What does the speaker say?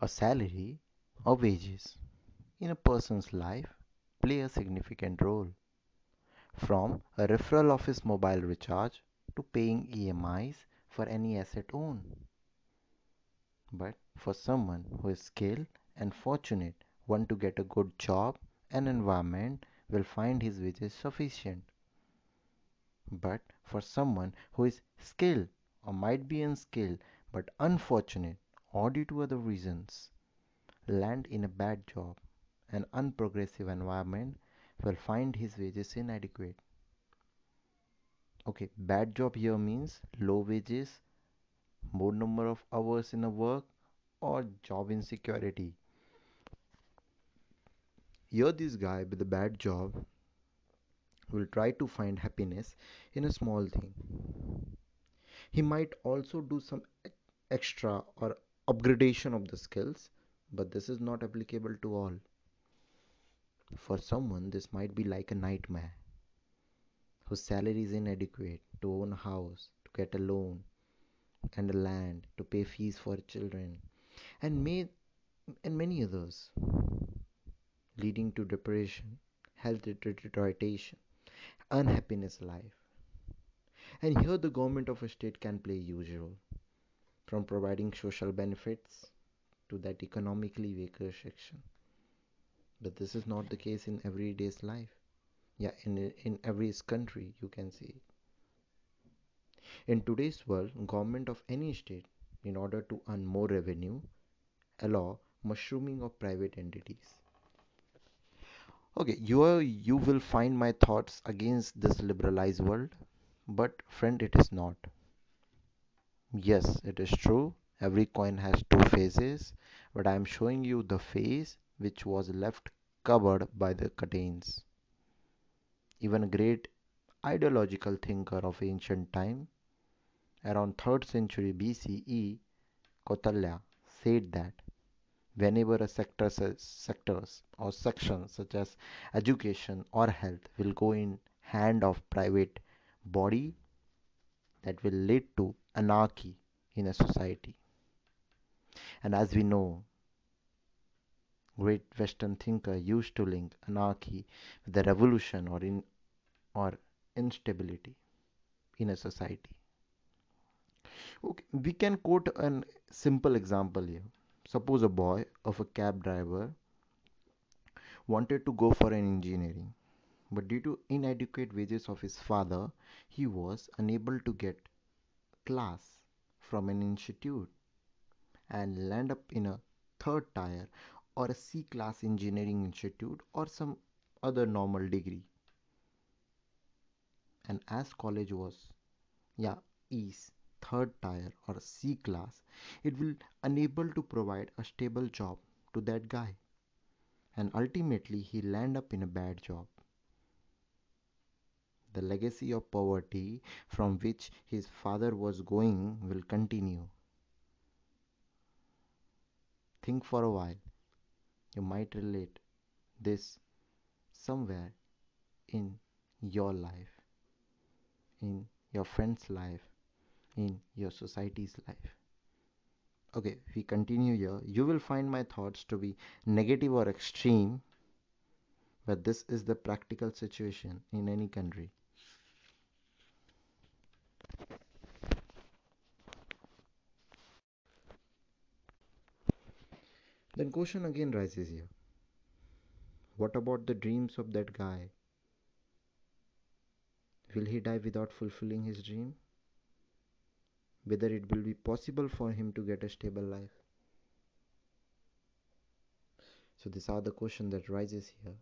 A salary or wages in a person's life play a significant role. From a referral of his mobile recharge to paying EMIs for any asset owned. But for someone who is skilled and fortunate, one to get a good job and environment will find his wages sufficient. But for someone who is skilled or might be unskilled but unfortunate or due to other reasons, land in a bad job an unprogressive environment will find his wages inadequate. Okay, bad job here means low wages, more number of hours in a work or job insecurity. Here this guy with a bad job will try to find happiness in a small thing. He might also do some extra or upgradation of the skills, but this is not applicable to all. For someone, this might be like a nightmare whose salary is inadequate to own a house, to get a loan and a land, to pay fees for children, and may and many others, leading to depression, health deterioration, unhappiness life. And here the government of a state can play a huge role, from providing social benefits to that economically weaker section. But this is not the case in everyday's life. Yeah, in in every country you can see. In today's world, government of any state, in order to earn more revenue, allow mushrooming of private entities. Okay, you are, you will find my thoughts against this liberalized world, but friend, it is not. Yes, it is true. Every coin has two faces, but I am showing you the face which was left covered by the curtains. Even a great ideological thinker of ancient time, around 3rd century BCE, Kautilya, said that whenever a sector sectors or sections such as education or health will go in hand of private body that will lead to anarchy in a society. And as we know great western thinker used to link anarchy with the revolution or in or instability in a society. Okay we can quote a simple example here. Suppose a boy of a cab driver wanted to go for an engineering, but due to inadequate wages of his father, he was unable to get class from an institute and land up in a third tier or a C class engineering institute or some other normal degree. And as college was, yeah, is third tier or C class, it will unable to provide a stable job to that guy. And ultimately he land up in a bad job. The legacy of poverty from which his father was going will continue. Think for a while. You might relate this somewhere in your life, in your friend's life, in your society's life. Okay, we continue here. You will find my thoughts to be negative or extreme, but this is the practical situation in any country. Then question again rises here. What about the dreams of that guy? Will he die without fulfilling his dream? whether it will be possible for him to get a stable life. So these are the questions that rises here.